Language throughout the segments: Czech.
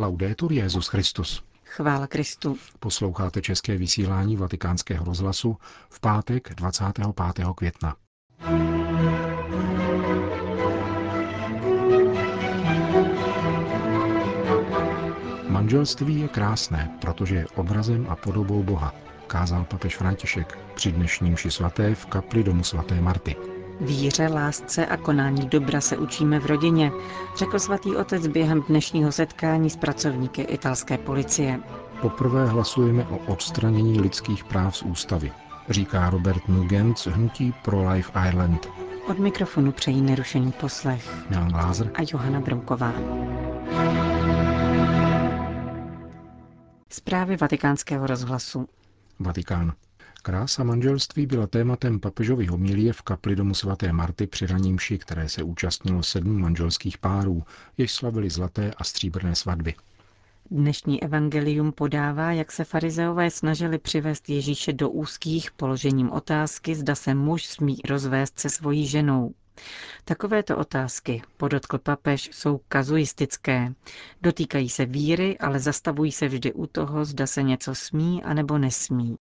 Laudetur Jezus Christus. Chvála Kristu. Posloucháte české vysílání Vatikánského rozhlasu v pátek 25. května. Manželství je krásné, protože je obrazem a podobou Boha, kázal papež František při dnešním ši svaté v kapli domu svaté Marty. Víře, lásce a konání dobra se učíme v rodině, řekl svatý otec během dnešního setkání s pracovníky italské policie. Poprvé hlasujeme o odstranění lidských práv z ústavy, říká Robert Nugent z hnutí Pro Life Island. Od mikrofonu přejí nerušený poslech Milan Glázer a Johana Bromková. Zprávy vatikánského rozhlasu. Vatikán. Krása manželství byla tématem papežovy homilie v kapli domu svaté Marty při ranímši, které se účastnilo sedm manželských párů, jež slavili zlaté a stříbrné svatby. Dnešní evangelium podává, jak se farizeové snažili přivést Ježíše do úzkých položením otázky, zda se muž smí rozvést se svojí ženou. Takovéto otázky, podotkl papež, jsou kazuistické. Dotýkají se víry, ale zastavují se vždy u toho, zda se něco smí anebo nesmí.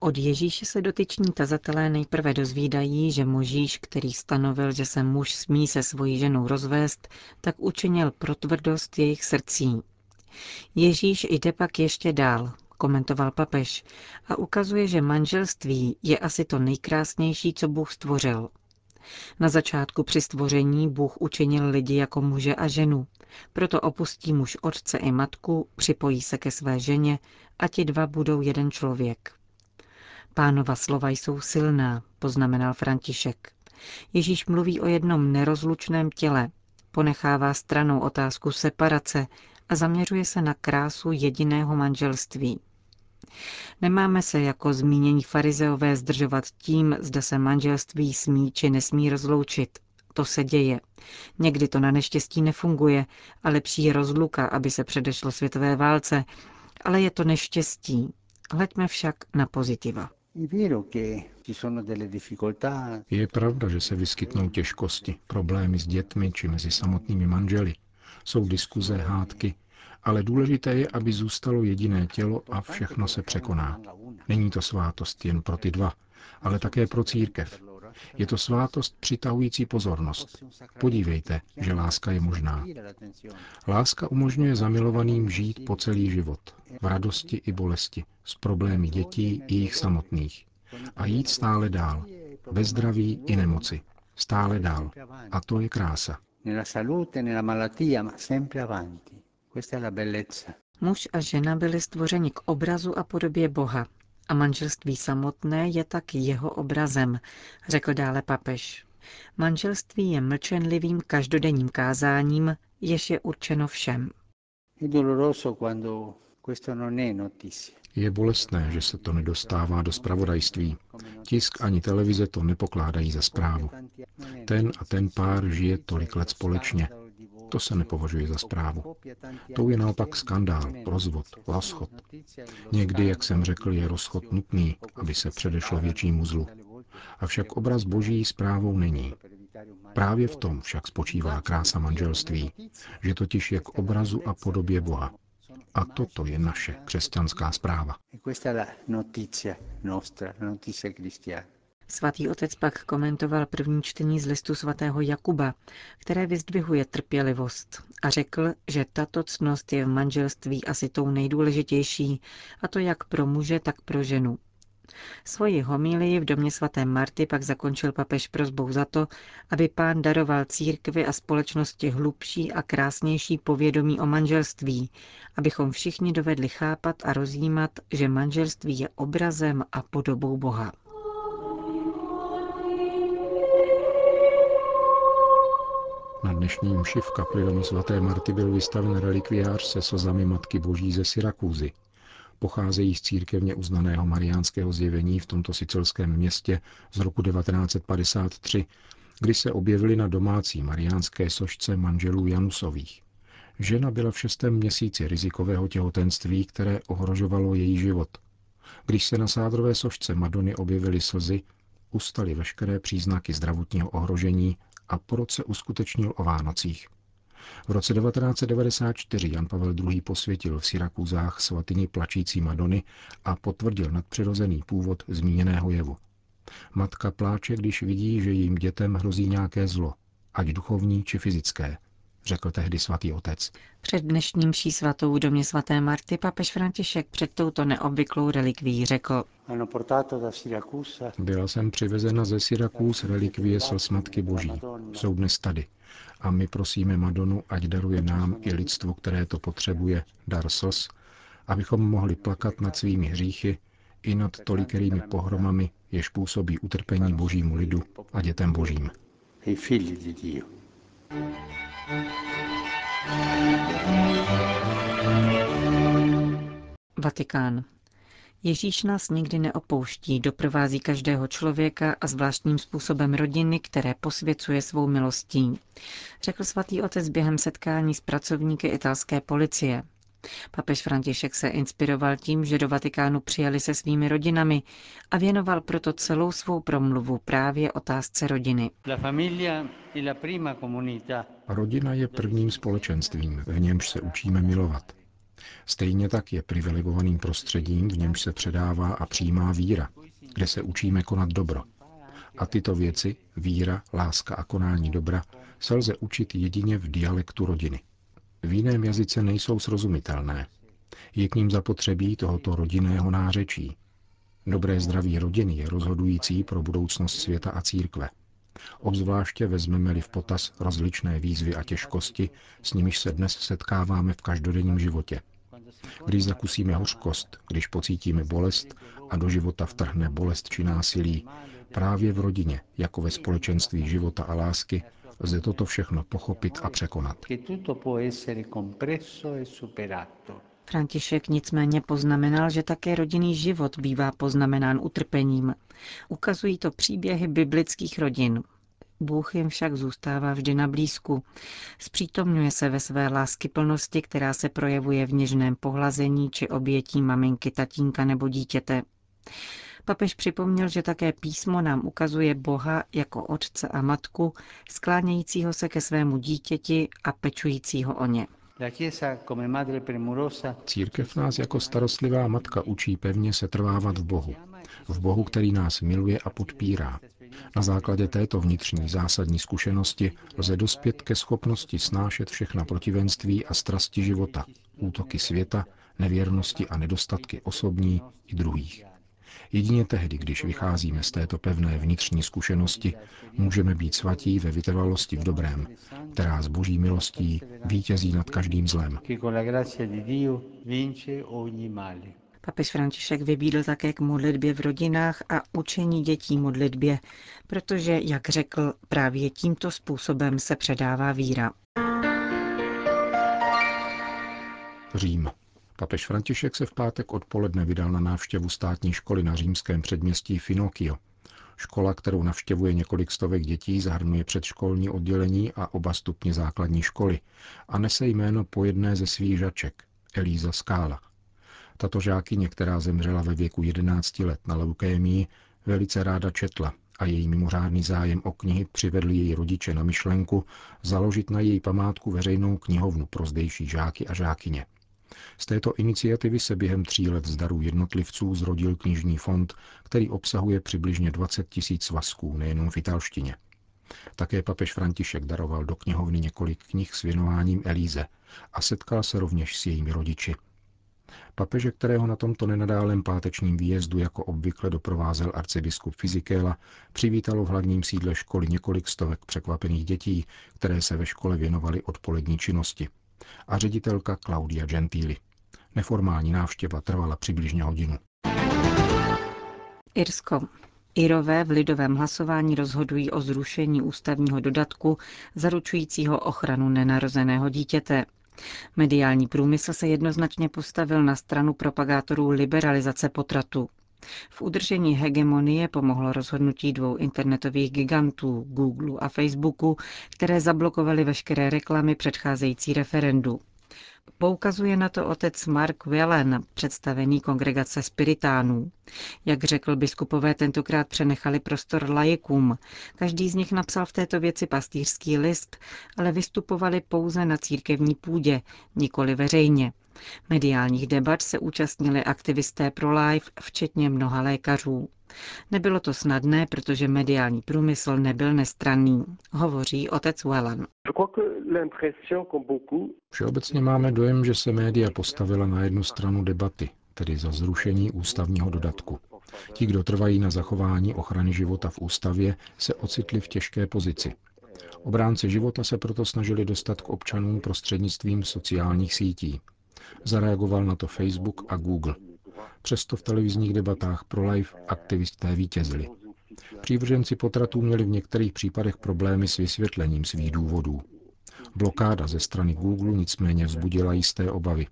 Od Ježíše se dotyční tazatelé nejprve dozvídají, že Možíš, který stanovil, že se muž smí se svojí ženou rozvést, tak učinil pro tvrdost jejich srdcí. Ježíš jde pak ještě dál, komentoval papež, a ukazuje, že manželství je asi to nejkrásnější, co Bůh stvořil. Na začátku při stvoření Bůh učinil lidi jako muže a ženu. Proto opustí muž otce i matku, připojí se ke své ženě a ti dva budou jeden člověk. Pánova slova jsou silná, poznamenal František. Ježíš mluví o jednom nerozlučném těle, ponechává stranou otázku separace a zaměřuje se na krásu jediného manželství. Nemáme se jako zmínění farizeové zdržovat tím, zda se manželství smí či nesmí rozloučit. To se děje. Někdy to na neštěstí nefunguje a lepší je rozluka, aby se předešlo světové válce, ale je to neštěstí. Hleďme však na pozitiva. Je pravda, že se vyskytnou těžkosti, problémy s dětmi či mezi samotnými manželi. Jsou diskuze, hádky, ale důležité je, aby zůstalo jediné tělo a všechno se překoná. Není to svátost jen pro ty dva, ale také pro církev. Je to svátost přitahující pozornost. Podívejte, že láska je možná. Láska umožňuje zamilovaným žít po celý život, v radosti i bolesti, s problémy dětí i jich samotných. A jít stále dál, bez zdraví i nemoci. Stále dál. A to je krása. Nella salute, nella malattia, ma sempre avanti. Muž a žena byli stvořeni k obrazu a podobě Boha a manželství samotné je tak jeho obrazem, řekl dále papež. Manželství je mlčenlivým každodenním kázáním, jež je určeno všem. Je bolestné, že se to nedostává do spravodajství. Tisk ani televize to nepokládají za zprávu. Ten a ten pár žije tolik let společně. To se nepovažuje za zprávu. To je naopak skandál, rozvod, rozchod. Někdy, jak jsem řekl, je rozchod nutný, aby se předešlo většímu zlu. Avšak obraz boží zprávou není. Právě v tom však spočívá krása manželství, že totiž je k obrazu a podobě Boha. A toto je naše křesťanská zpráva. Svatý otec pak komentoval první čtení z listu svatého Jakuba, které vyzdvihuje trpělivost a řekl, že tato cnost je v manželství asi tou nejdůležitější, a to jak pro muže, tak pro ženu. Svoji homílii v domě svaté Marty pak zakončil papež prozbou za to, aby pán daroval církvi a společnosti hlubší a krásnější povědomí o manželství, abychom všichni dovedli chápat a rozjímat, že manželství je obrazem a podobou Boha. Na dnešní mši v kapli domu svaté Marty byl vystaven relikviář se slzami Matky Boží ze Syrakúzy. Pocházejí z církevně uznaného mariánského zjevení v tomto sicilském městě z roku 1953, kdy se objevili na domácí mariánské sošce manželů Janusových. Žena byla v šestém měsíci rizikového těhotenství, které ohrožovalo její život. Když se na sádrové sošce Madony objevily slzy, ustaly veškeré příznaky zdravotního ohrožení a porod se uskutečnil o Vánocích. V roce 1994 Jan Pavel II. posvětil v Syrakuzách svatyni plačící Madony a potvrdil nadpřirozený původ zmíněného jevu. Matka pláče, když vidí, že jejím dětem hrozí nějaké zlo, ať duchovní či fyzické, řekl tehdy svatý otec. Před dnešním ší svatou v domě svaté Marty papež František před touto neobvyklou relikví řekl. Byla jsem přivezena ze Syrakus relikvie slz Matky Boží. Jsou dnes tady. A my prosíme Madonu, ať daruje nám i lidstvu, které to potřebuje, dar slz, abychom mohli plakat nad svými hříchy i nad tolikerými pohromami, jež působí utrpení božímu lidu a dětem božím. Vatikán. Ježíš nás nikdy neopouští, doprovází každého člověka a zvláštním způsobem rodiny, které posvěcuje svou milostí, řekl svatý otec během setkání s pracovníky italské policie. Papež František se inspiroval tím, že do Vatikánu přijali se svými rodinami a věnoval proto celou svou promluvu právě otázce rodiny. Rodina je prvním společenstvím, v němž se učíme milovat. Stejně tak je privilegovaným prostředím, v němž se předává a přijímá víra, kde se učíme konat dobro. A tyto věci, víra, láska a konání dobra, se lze učit jedině v dialektu rodiny. V jiném jazyce nejsou srozumitelné. Je k ním zapotřebí tohoto rodinného nářečí. Dobré zdraví rodiny je rozhodující pro budoucnost světa a církve. Obzvláště vezmeme-li v potaz rozličné výzvy a těžkosti, s nimiž se dnes setkáváme v každodenním životě. Když zakusíme hořkost, když pocítíme bolest a do života vtrhne bolest či násilí, právě v rodině, jako ve společenství života a lásky, lze toto všechno pochopit a překonat. František nicméně poznamenal, že také rodinný život bývá poznamenán utrpením. Ukazují to příběhy biblických rodin. Bůh jim však zůstává vždy na blízku. Zpřítomňuje se ve své lásky plnosti, která se projevuje v něžném pohlazení či obětí maminky, tatínka nebo dítěte. Papež připomněl, že také písmo nám ukazuje Boha jako otce a matku, sklánějícího se ke svému dítěti a pečujícího o ně. Církev nás jako starostlivá matka učí pevně se trvávat v Bohu. V Bohu, který nás miluje a podpírá. Na základě této vnitřní zásadní zkušenosti lze dospět ke schopnosti snášet všechna protivenství a strasti života, útoky světa, nevěrnosti a nedostatky osobní i druhých. Jedině tehdy, když vycházíme z této pevné vnitřní zkušenosti, můžeme být svatí ve vytrvalosti v dobrém, která s boží milostí vítězí nad každým zlem. Papež František vybídl také k modlitbě v rodinách a učení dětí modlitbě, protože, jak řekl, právě tímto způsobem se předává víra. Řím. Papež František se v pátek odpoledne vydal na návštěvu státní školy na římském předměstí Finocchio. Škola, kterou navštěvuje několik stovek dětí, zahrnuje předškolní oddělení a oba stupně základní školy a nese jméno po jedné ze svých žaček, Elíza Skála. Tato žákyně, která zemřela ve věku 11 let na leukémii, velice ráda četla a její mimořádný zájem o knihy přivedl její rodiče na myšlenku založit na její památku veřejnou knihovnu pro zdejší žáky a žákyně. Z této iniciativy se během tří let z darů jednotlivců zrodil knižní fond, který obsahuje přibližně 20 tisíc svazků, nejenom v italštině. Také papež František daroval do knihovny několik knih s věnováním Elíze a setkal se rovněž s jejími rodiči. Papeže, kterého na tomto nenadálem pátečním výjezdu jako obvykle doprovázel arcibiskup Fizikéla, přivítalo v hlavním sídle školy několik stovek překvapených dětí, které se ve škole věnovaly odpolední činnosti a ředitelka Claudia Gentili. Neformální návštěva trvala přibližně hodinu. Irsko. Irové v lidovém hlasování rozhodují o zrušení ústavního dodatku zaručujícího ochranu nenarozeného dítěte. Mediální průmysl se jednoznačně postavil na stranu propagátorů liberalizace potratu. V udržení hegemonie pomohlo rozhodnutí dvou internetových gigantů, Google a Facebooku, které zablokovaly veškeré reklamy předcházející referendu. Poukazuje na to otec Mark Wellen, představený kongregace spiritánů. Jak řekl, biskupové tentokrát přenechali prostor lajikům. Každý z nich napsal v této věci pastýřský list, ale vystupovali pouze na církevní půdě, nikoli veřejně. Mediálních debat se účastnili aktivisté pro life, včetně mnoha lékařů. Nebylo to snadné, protože mediální průmysl nebyl nestranný, hovoří otec Wellen. Všeobecně máme dojem, že se média postavila na jednu stranu debaty, tedy za zrušení ústavního dodatku. Ti, kdo trvají na zachování ochrany života v ústavě, se ocitli v těžké pozici. Obránci života se proto snažili dostat k občanům prostřednictvím sociálních sítí. Zareagoval na to Facebook a Google. Přesto v televizních debatách pro live aktivisté vítězili. Přívrženci potratů měli v některých případech problémy s vysvětlením svých důvodů. Blokáda ze strany Google nicméně vzbudila jisté obavy.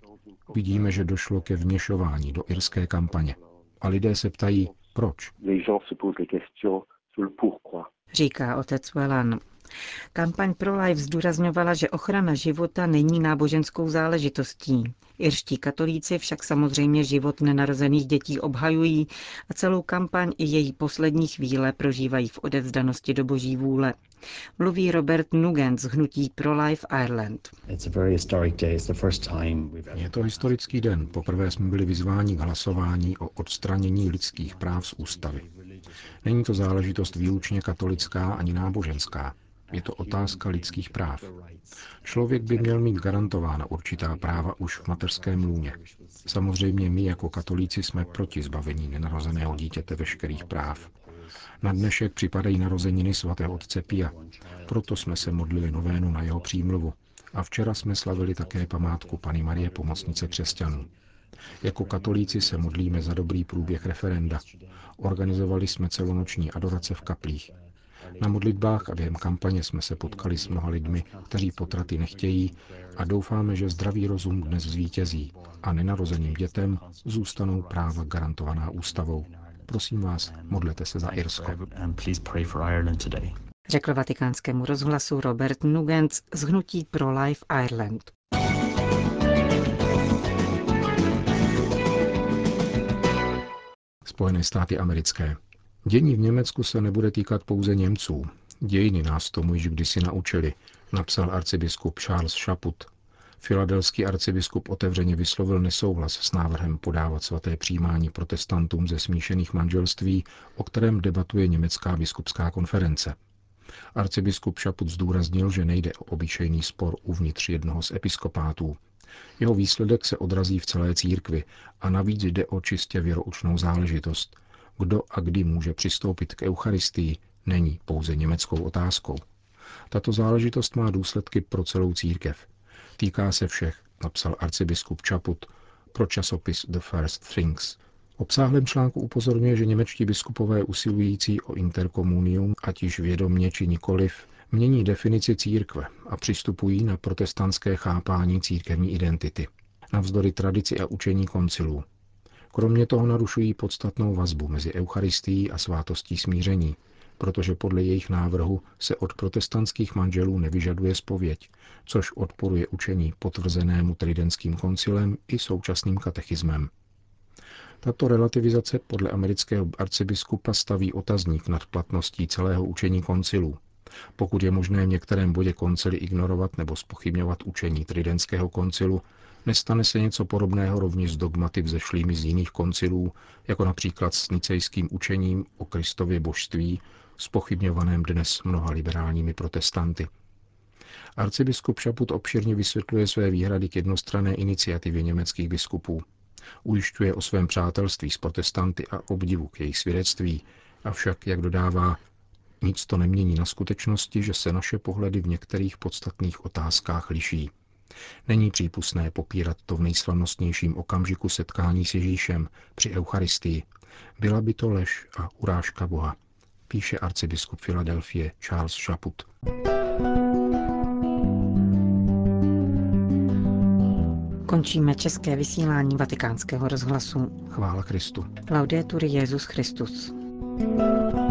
Vidíme, že došlo ke vměšování do irské kampaně. A lidé se ptají, proč. Říká otec Wellan. Kampaň ProLife zdůrazňovala, že ochrana života není náboženskou záležitostí. Irští katolíci však samozřejmě život nenarozených dětí obhajují a celou kampaň i její poslední chvíle prožívají v odevzdanosti do boží vůle. Mluví Robert Nugent z hnutí Pro-Life Ireland. Je to historický den. Poprvé jsme byli vyzváni k hlasování o odstranění lidských práv z ústavy. Není to záležitost výlučně katolická ani náboženská. Je to otázka lidských práv. Člověk by měl mít garantována určitá práva už v mateřském lůně. Samozřejmě my jako katolíci jsme proti zbavení nenarozeného dítěte veškerých práv. Na dnešek připadají narozeniny svatého otce Pia. Proto jsme se modlili novénu na jeho přímluvu. A včera jsme slavili také památku Pany Marie Pomocnice křesťanů. Jako katolíci se modlíme za dobrý průběh referenda. Organizovali jsme celonoční adorace v kaplích. Na modlitbách a během kampaně jsme se potkali s mnoha lidmi, kteří potraty nechtějí a doufáme, že zdravý rozum dnes zvítězí a nenarozeným dětem zůstanou práva garantovaná ústavou. Prosím vás, modlete se za Irsko. Řekl vatikánskému rozhlasu Robert Nugent z hnutí Pro Life Ireland. Spojené státy americké. Dění v Německu se nebude týkat pouze Němců. Dějiny nás tomu již kdysi naučili, napsal arcibiskup Charles Chaput. Filadelský arcibiskup otevřeně vyslovil nesouhlas s návrhem podávat svaté přijímání protestantům ze smíšených manželství, o kterém debatuje německá biskupská konference. Arcibiskup Šaput zdůraznil, že nejde o obyčejný spor uvnitř jednoho z episkopátů. Jeho výsledek se odrazí v celé církvi a navíc jde o čistě věroučnou záležitost – kdo a kdy může přistoupit k Eucharistii, není pouze německou otázkou. Tato záležitost má důsledky pro celou církev. Týká se všech, napsal arcibiskup Čaput pro časopis The First Things. Obsáhlém článku upozorňuje, že němečtí biskupové usilující o interkomunium, ať již vědomně či nikoliv, mění definici církve a přistupují na protestantské chápání církevní identity. Navzdory tradici a učení koncilů. Kromě toho narušují podstatnou vazbu mezi Eucharistií a svátostí smíření, protože podle jejich návrhu se od protestantských manželů nevyžaduje spověď, což odporuje učení potvrzenému tridentským koncilem i současným katechismem. Tato relativizace podle amerického arcibiskupa staví otazník nad platností celého učení koncilů. Pokud je možné v některém bodě koncily ignorovat nebo spochybňovat učení tridentského koncilu, Nestane se něco podobného rovněž s dogmaty vzešlými z jiných koncilů, jako například s nicejským učením o Kristově božství, spochybňovaném dnes mnoha liberálními protestanty. Arcibiskup Šaput obširně vysvětluje své výhrady k jednostranné iniciativě německých biskupů. Ujišťuje o svém přátelství s protestanty a obdivu k jejich svědectví, avšak, jak dodává, nic to nemění na skutečnosti, že se naše pohledy v některých podstatných otázkách liší. Není přípustné popírat to v nejslavnostnějším okamžiku setkání s Ježíšem při Eucharistii. Byla by to lež a urážka Boha, píše arcibiskup Filadelfie Charles Chaput. Končíme české vysílání vatikánského rozhlasu. Chvála Kristu. Laudetur Jezus Christus. thank you